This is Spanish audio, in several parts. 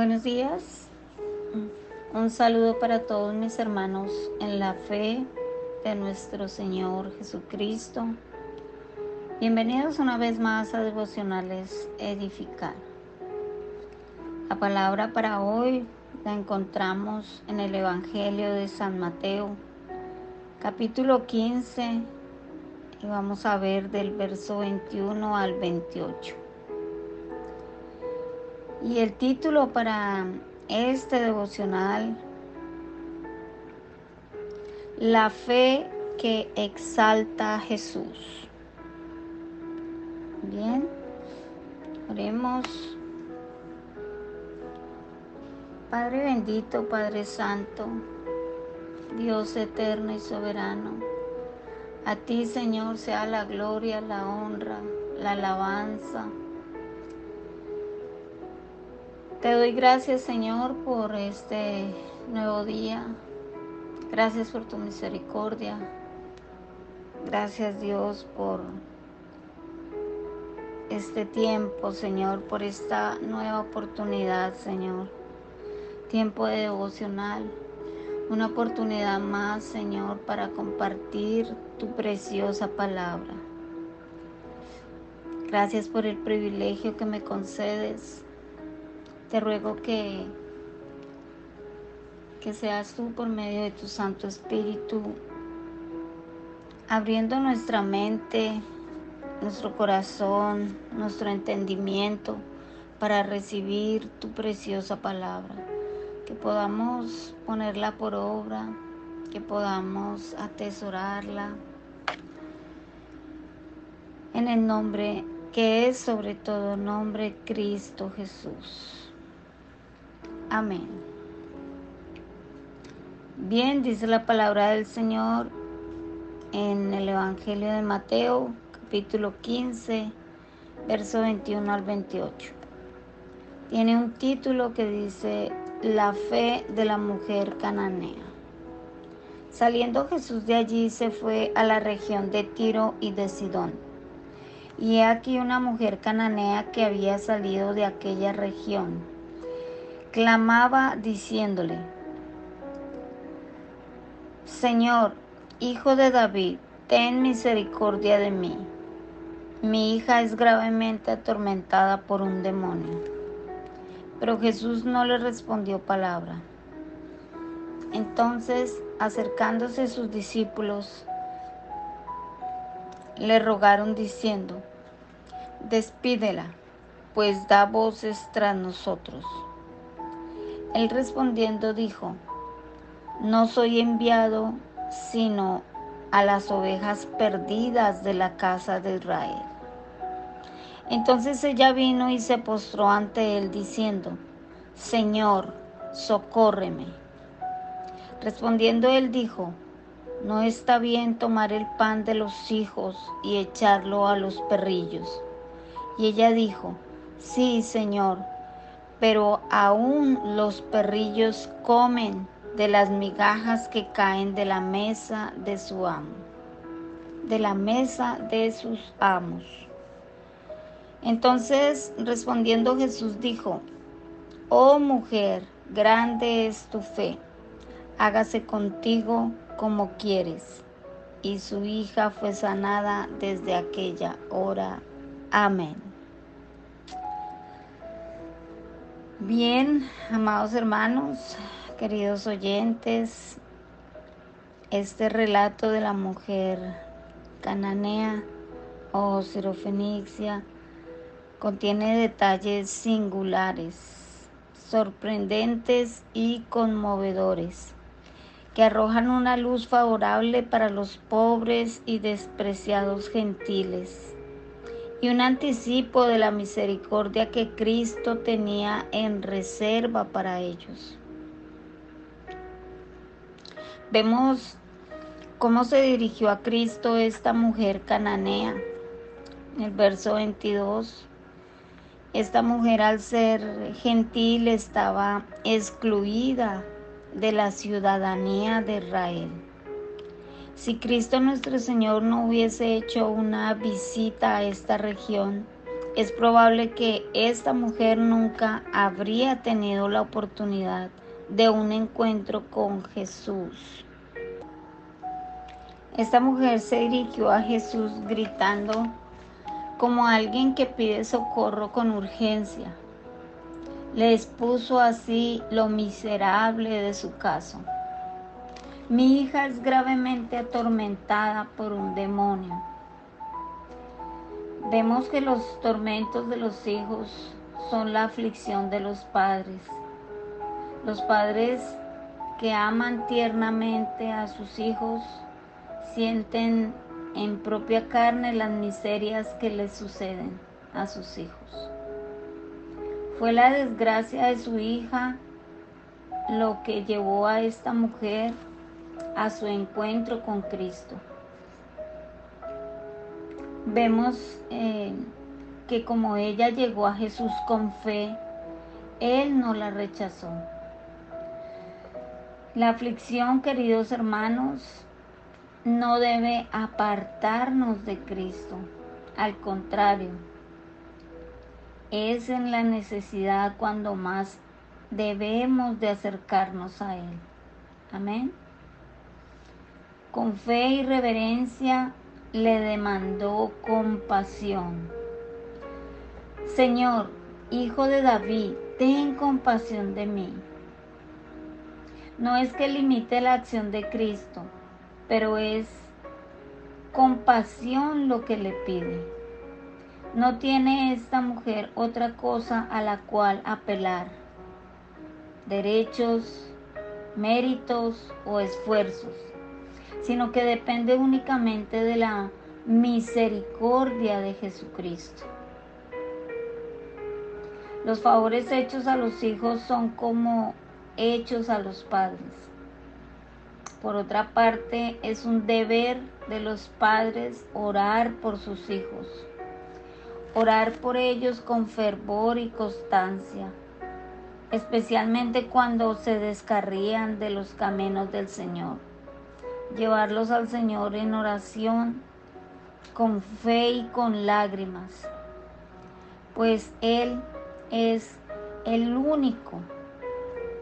Buenos días. Un saludo para todos mis hermanos en la fe de nuestro Señor Jesucristo. Bienvenidos una vez más a Devocionales Edificar. La palabra para hoy la encontramos en el Evangelio de San Mateo, capítulo 15, y vamos a ver del verso 21 al 28. Y el título para este devocional, La fe que exalta a Jesús. Bien, oremos. Padre bendito, Padre Santo, Dios eterno y soberano, a ti Señor sea la gloria, la honra, la alabanza te doy gracias, Señor, por este nuevo día. Gracias por tu misericordia. Gracias, Dios, por este tiempo, Señor, por esta nueva oportunidad, Señor. Tiempo de devocional. Una oportunidad más, Señor, para compartir tu preciosa palabra. Gracias por el privilegio que me concedes te ruego que, que seas tú por medio de tu Santo Espíritu, abriendo nuestra mente, nuestro corazón, nuestro entendimiento para recibir tu preciosa palabra, que podamos ponerla por obra, que podamos atesorarla en el nombre que es sobre todo nombre Cristo Jesús. Amén. Bien, dice la palabra del Señor en el Evangelio de Mateo, capítulo 15, verso 21 al 28. Tiene un título que dice La fe de la mujer cananea. Saliendo Jesús de allí se fue a la región de Tiro y de Sidón. Y he aquí una mujer cananea que había salido de aquella región clamaba diciéndole, Señor, Hijo de David, ten misericordia de mí. Mi hija es gravemente atormentada por un demonio. Pero Jesús no le respondió palabra. Entonces, acercándose sus discípulos, le rogaron diciendo, despídela, pues da voces tras nosotros. Él respondiendo dijo, no soy enviado sino a las ovejas perdidas de la casa de Israel. Entonces ella vino y se postró ante él diciendo, Señor, socórreme. Respondiendo él dijo, no está bien tomar el pan de los hijos y echarlo a los perrillos. Y ella dijo, sí, Señor, pero aún los perrillos comen de las migajas que caen de la mesa de su amo, de la mesa de sus amos. Entonces respondiendo Jesús dijo, Oh mujer, grande es tu fe, hágase contigo como quieres. Y su hija fue sanada desde aquella hora. Amén. Bien, amados hermanos, queridos oyentes, este relato de la mujer cananea o sirofenixia contiene detalles singulares, sorprendentes y conmovedores que arrojan una luz favorable para los pobres y despreciados gentiles y un anticipo de la misericordia que Cristo tenía en reserva para ellos. Vemos cómo se dirigió a Cristo esta mujer cananea. En el verso 22, esta mujer al ser gentil estaba excluida de la ciudadanía de Israel. Si Cristo nuestro Señor no hubiese hecho una visita a esta región, es probable que esta mujer nunca habría tenido la oportunidad de un encuentro con Jesús. Esta mujer se dirigió a Jesús gritando como alguien que pide socorro con urgencia. Le expuso así lo miserable de su caso. Mi hija es gravemente atormentada por un demonio. Vemos que los tormentos de los hijos son la aflicción de los padres. Los padres que aman tiernamente a sus hijos sienten en propia carne las miserias que les suceden a sus hijos. Fue la desgracia de su hija lo que llevó a esta mujer a su encuentro con Cristo. Vemos eh, que como ella llegó a Jesús con fe, Él no la rechazó. La aflicción, queridos hermanos, no debe apartarnos de Cristo. Al contrario, es en la necesidad cuando más debemos de acercarnos a Él. Amén. Con fe y reverencia le demandó compasión. Señor, Hijo de David, ten compasión de mí. No es que limite la acción de Cristo, pero es compasión lo que le pide. No tiene esta mujer otra cosa a la cual apelar, derechos, méritos o esfuerzos, sino que depende únicamente de la misericordia de Jesucristo. Los favores hechos a los hijos son como hechos a los padres. Por otra parte, es un deber de los padres orar por sus hijos, orar por ellos con fervor y constancia, especialmente cuando se descarrían de los caminos del Señor. Llevarlos al Señor en oración, con fe y con lágrimas, pues Él es el único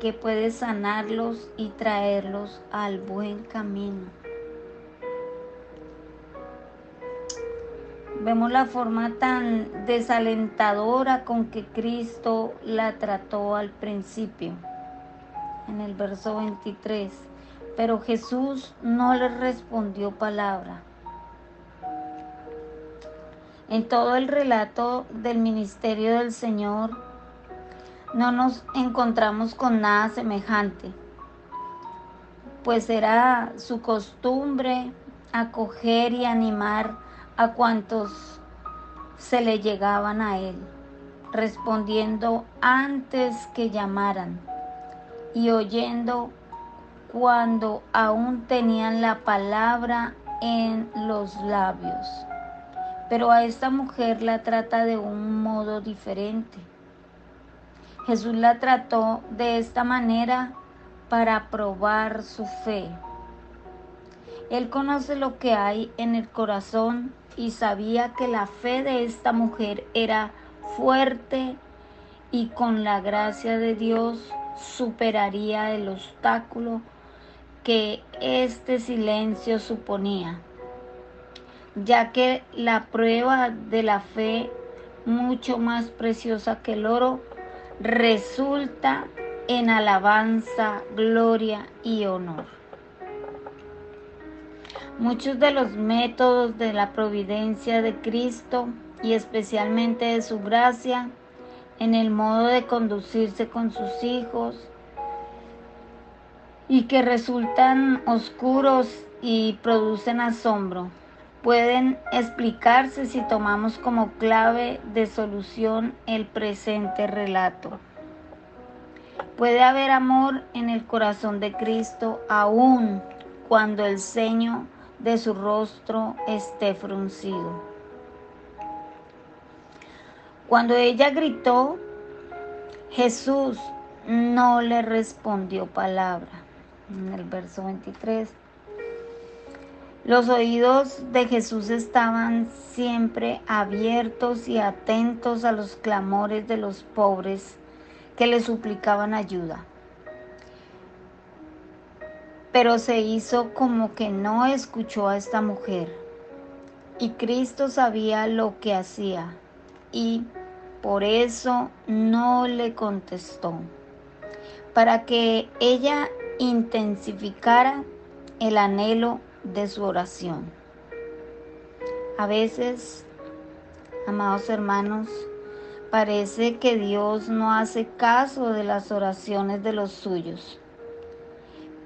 que puede sanarlos y traerlos al buen camino. Vemos la forma tan desalentadora con que Cristo la trató al principio, en el verso 23. Pero Jesús no le respondió palabra. En todo el relato del ministerio del Señor, no nos encontramos con nada semejante, pues era su costumbre acoger y animar a cuantos se le llegaban a él, respondiendo antes que llamaran y oyendo cuando aún tenían la palabra en los labios. Pero a esta mujer la trata de un modo diferente Jesús la trató de esta manera para probar su fe. Él conoce lo que hay en el corazón y sabía que la fe de esta mujer era fuerte y con la gracia de Dios superaría el obstáculo que este silencio suponía, ya que la prueba de la fe, mucho más preciosa que el oro, resulta en alabanza, gloria y honor. Muchos de los métodos de la providencia de Cristo y especialmente de su gracia en el modo de conducirse con sus hijos y que resultan oscuros y producen asombro pueden explicarse si tomamos como clave de solución el presente relato. Puede haber amor en el corazón de Cristo aún cuando el ceño de su rostro esté fruncido. Cuando ella gritó, Jesús no le respondió palabra. En el verso 23 Los oídos de Jesús estaban siempre abiertos y atentos a los clamores de los pobres que le suplicaban ayuda. Pero se hizo como que no escuchó a esta mujer. Y Cristo sabía lo que hacía y por eso no le contestó, para que ella intensificara el anhelo de su oración. A veces, amados hermanos, parece que Dios no hace caso de las oraciones de los suyos,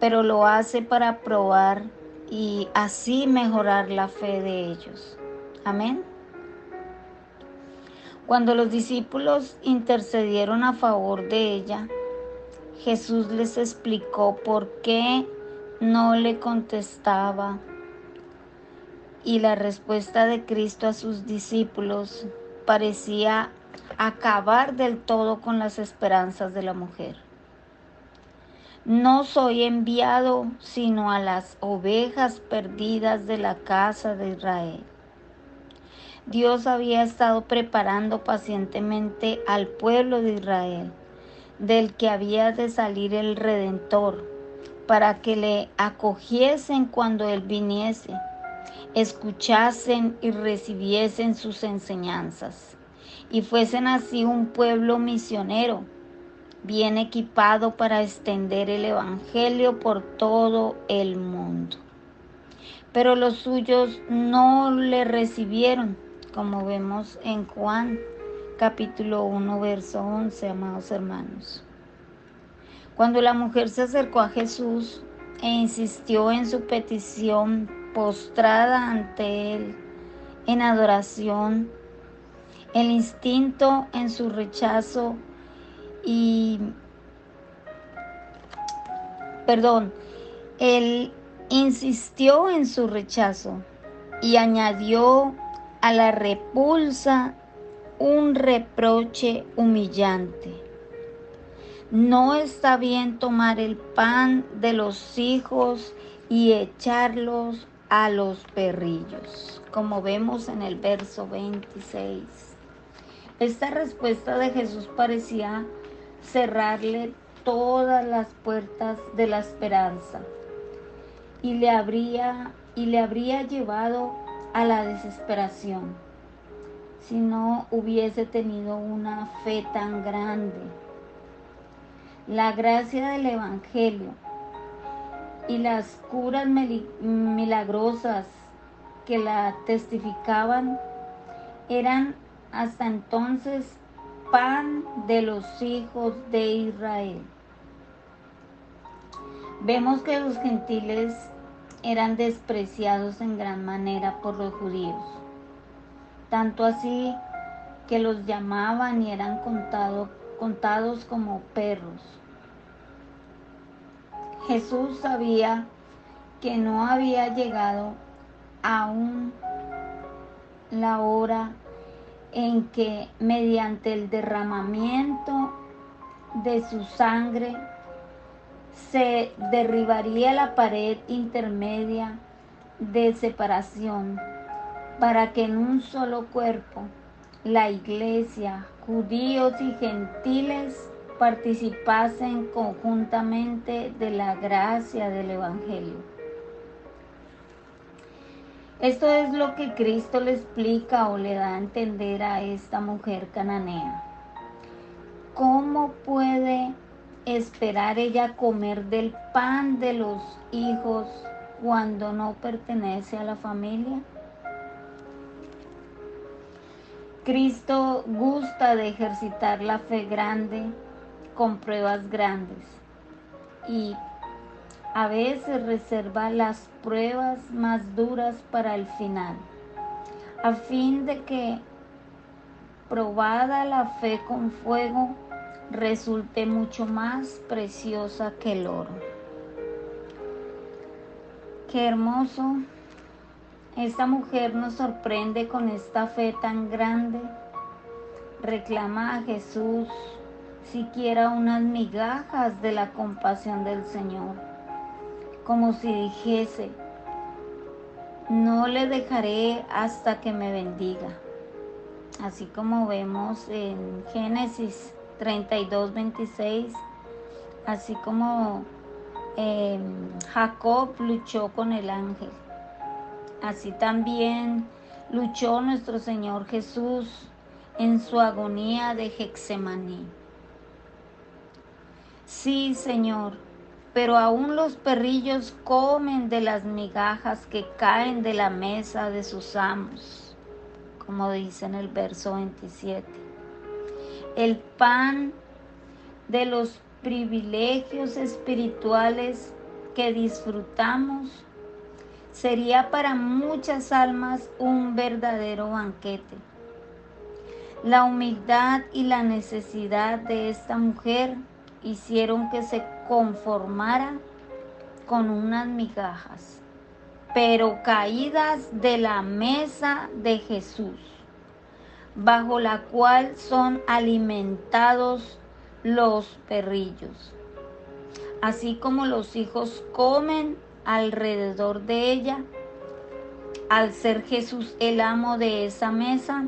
pero lo hace para probar y así mejorar la fe de ellos. Amén. Cuando los discípulos intercedieron a favor de ella, Jesús les explicó por qué no le contestaba. Y la respuesta de Cristo a sus discípulos parecía acabar del todo con las esperanzas de la mujer. No soy enviado sino a las ovejas perdidas de la casa de Israel. Dios había estado preparando pacientemente al pueblo de Israel, del que había de salir el Redentor para que le acogiesen cuando Él viniese, escuchasen y recibiesen sus enseñanzas, y fuesen así un pueblo misionero, bien equipado para extender el Evangelio por todo el mundo. Pero los suyos no le recibieron, como vemos en Juan capítulo 1, verso 11, amados hermanos. Cuando la mujer se acercó a Jesús e insistió en su petición postrada ante él en adoración, el instinto en su rechazo y, perdón, él insistió en su rechazo y añadió a la repulsa un reproche humillante. No está bien tomar el pan de los hijos y echarlos a los perrillos, como vemos en el verso 26. Esta respuesta de Jesús parecía cerrarle todas las puertas de la esperanza y le habría y le habría llevado a la desesperación si no hubiese tenido una fe tan grande la gracia del Evangelio y las curas milagrosas que la testificaban eran hasta entonces pan de los hijos de Israel. Vemos que los gentiles eran despreciados en gran manera por los judíos, tanto así que los llamaban y eran contados como perros. Jesús sabía que no había llegado aún la hora en que mediante el derramamiento de su sangre se derribaría la pared intermedia de separación para que en un solo cuerpo la iglesia, judíos y gentiles participasen conjuntamente de la gracia del Evangelio. Esto es lo que Cristo le explica o le da a entender a esta mujer cananea. ¿Cómo puede esperar ella comer del pan de los hijos cuando no pertenece a la familia? Cristo gusta de ejercitar la fe grande con pruebas grandes y a veces reserva las pruebas más duras para el final, a fin de que probada la fe con fuego resulte mucho más preciosa que el oro. Qué hermoso esta mujer nos sorprende con esta fe tan grande. Reclama a Jesús siquiera unas migajas de la compasión del Señor, como si dijese, no le dejaré hasta que me bendiga. Así como vemos en Génesis 32, 26, así como em, Jacob luchó con el ángel. Así también luchó nuestro Señor Jesús en su agonía de Hexemaní. Sí, Señor, pero aún los perrillos comen de las migajas que caen de la mesa de sus amos, como dice en el verso 27. El pan de los privilegios espirituales que disfrutamos sería para muchas almas un verdadero banquete. La humildad y la necesidad de esta mujer hicieron que se conformara con unas migajas, pero caídas de la mesa de Jesús, bajo la cual son alimentados los perrillos. Así como los hijos comen alrededor de ella, al ser Jesús el amo de esa mesa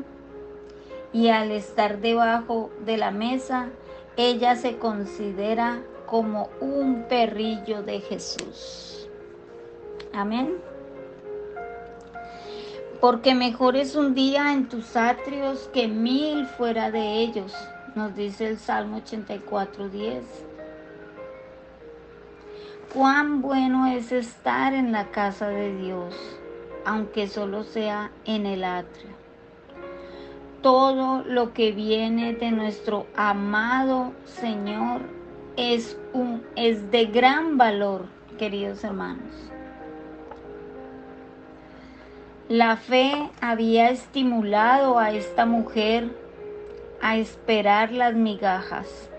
y al estar debajo de la mesa, ella se considera como un perrillo de Jesús. Amén. Porque mejor es un día en tus atrios que mil fuera de ellos, nos dice el Salmo 84, 10. Cuán bueno es estar en la casa de Dios, aunque solo sea en el atrio todo lo que viene de nuestro amado Señor es, un, es de gran valor, queridos hermanos. La fe había estimulado a esta mujer a esperar las migajas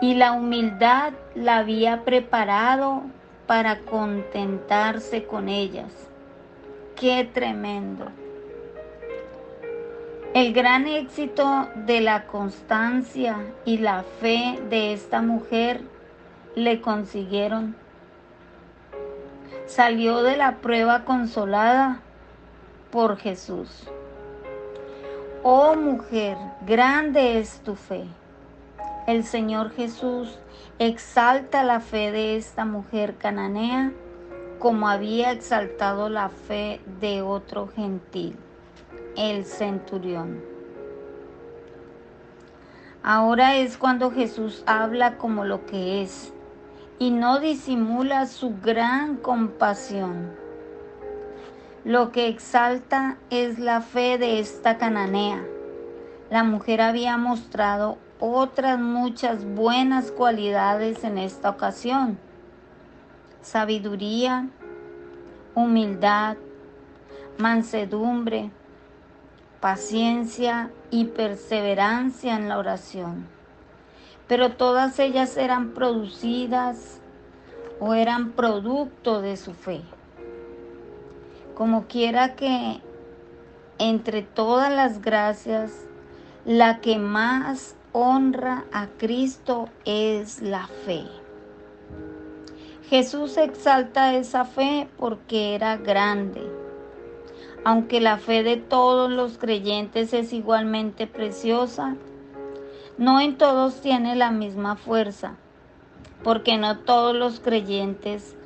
y la humildad la había preparado para contentarse con ellas. ¡Qué tremendo! El gran éxito de la constancia y la fe de esta mujer le consiguieron. Salió de la prueba consolada por Jesús. Oh mujer, grande es tu fe. El Señor Jesús exalta la fe de esta mujer cananea como había exaltado la fe de otro gentil el centurión. Ahora es cuando Jesús habla como lo que es y no disimula su gran compasión. Lo que exalta es la fe de esta cananea. La mujer había mostrado otras muchas buenas cualidades en esta ocasión. Sabiduría, humildad, mansedumbre, paciencia y perseverancia en la oración. Pero todas ellas eran producidas o eran producto de su fe. Como quiera que entre todas las gracias, la que más honra a Cristo es la fe. Jesús exalta esa fe porque era grande aunque la fe de todos los creyentes es igualmente preciosa, no en todos tiene la misma fuerza, porque no todos los creyentes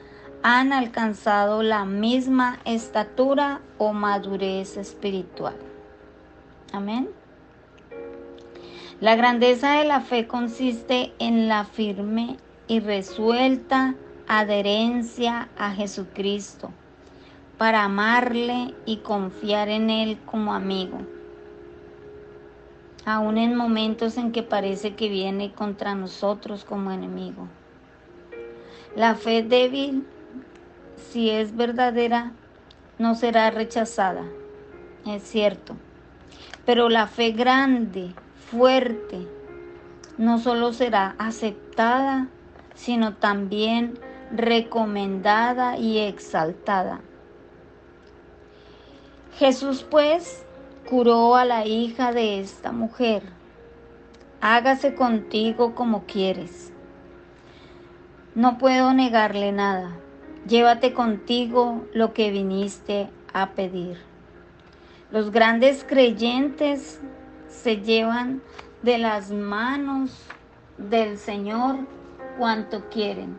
han alcanzado la misma estatura o madurez espiritual. Amén. La grandeza de la fe consiste en la firme y resuelta adherencia a Jesucristo para amarle y confiar en Él como amigo, aun en momentos en que parece que viene contra nosotros como enemigo. La fe débil, si es verdadera, no será rechazada, es cierto, pero la fe grande, fuerte, no solo será aceptada, sino también recomendada y exaltada. Jesús pues curó a la hija de esta mujer. Hágase contigo como quieres. No puedo negarle nada. Llévate contigo lo que viniste a pedir. Los grandes creyentes se llevan de las manos del Señor cuanto quieren.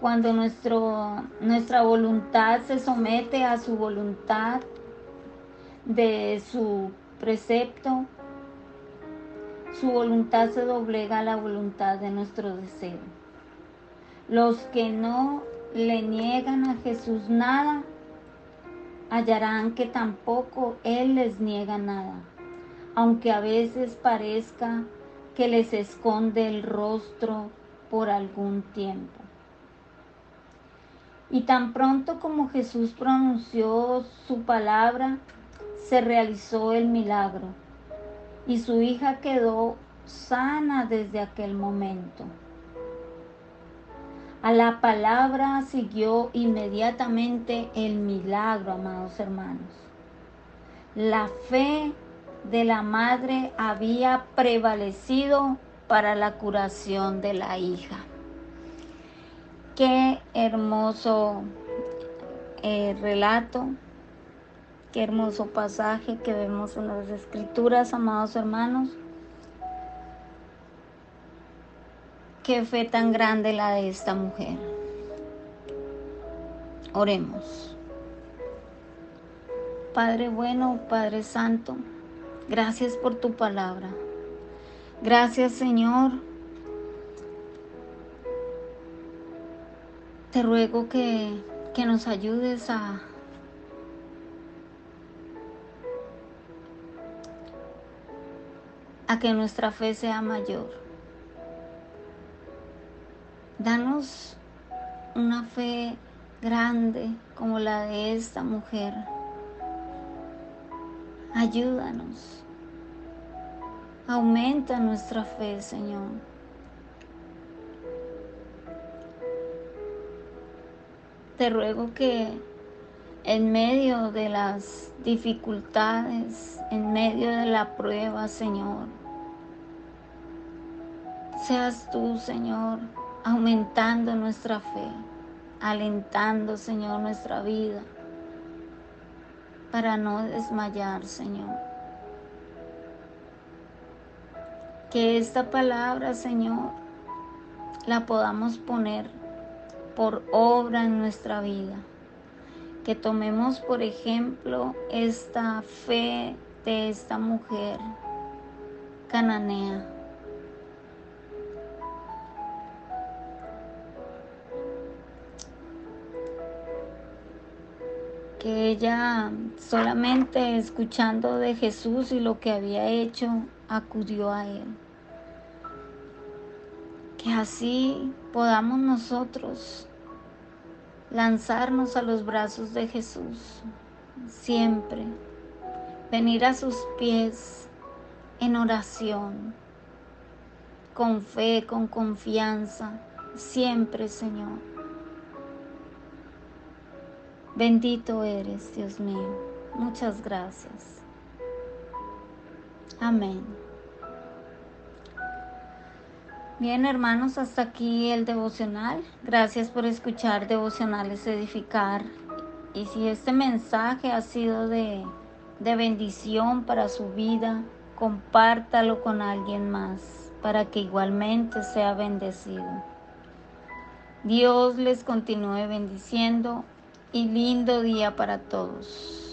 Cuando nuestro, nuestra voluntad se somete a su voluntad, de su precepto, su voluntad se doblega a la voluntad de nuestro deseo. Los que no le niegan a Jesús nada, hallarán que tampoco Él les niega nada, aunque a veces parezca que les esconde el rostro por algún tiempo. Y tan pronto como Jesús pronunció su palabra, se realizó el milagro y su hija quedó sana desde aquel momento. A la palabra siguió inmediatamente el milagro, amados hermanos. La fe de la madre había prevalecido para la curación de la hija. Qué hermoso eh, relato, qué hermoso pasaje que vemos en las escrituras, amados hermanos. Qué fe tan grande la de esta mujer. Oremos. Padre bueno, Padre Santo, Gracias por tu palabra. Gracias Señor. Te ruego que, que nos ayudes a, a que nuestra fe sea mayor. Danos una fe grande como la de esta mujer. Ayúdanos. Aumenta nuestra fe, Señor. Te ruego que en medio de las dificultades, en medio de la prueba, Señor, seas tú, Señor, aumentando nuestra fe, alentando, Señor, nuestra vida para no desmayar, Señor. Que esta palabra, Señor, la podamos poner por obra en nuestra vida. Que tomemos, por ejemplo, esta fe de esta mujer cananea que ella solamente escuchando de Jesús y lo que había hecho, acudió a Él. Que así podamos nosotros lanzarnos a los brazos de Jesús siempre, venir a sus pies en oración, con fe, con confianza, siempre, Señor Bendito eres, Dios mío. Muchas gracias. Amén. Bien, hermanos, hasta aquí el devocional. Gracias por escuchar Devocionales Edificar. Y si este mensaje ha sido de, de bendición para su vida, compártalo con alguien más para que igualmente sea bendecido. Dios les continúe bendiciendo y lindo día para todos.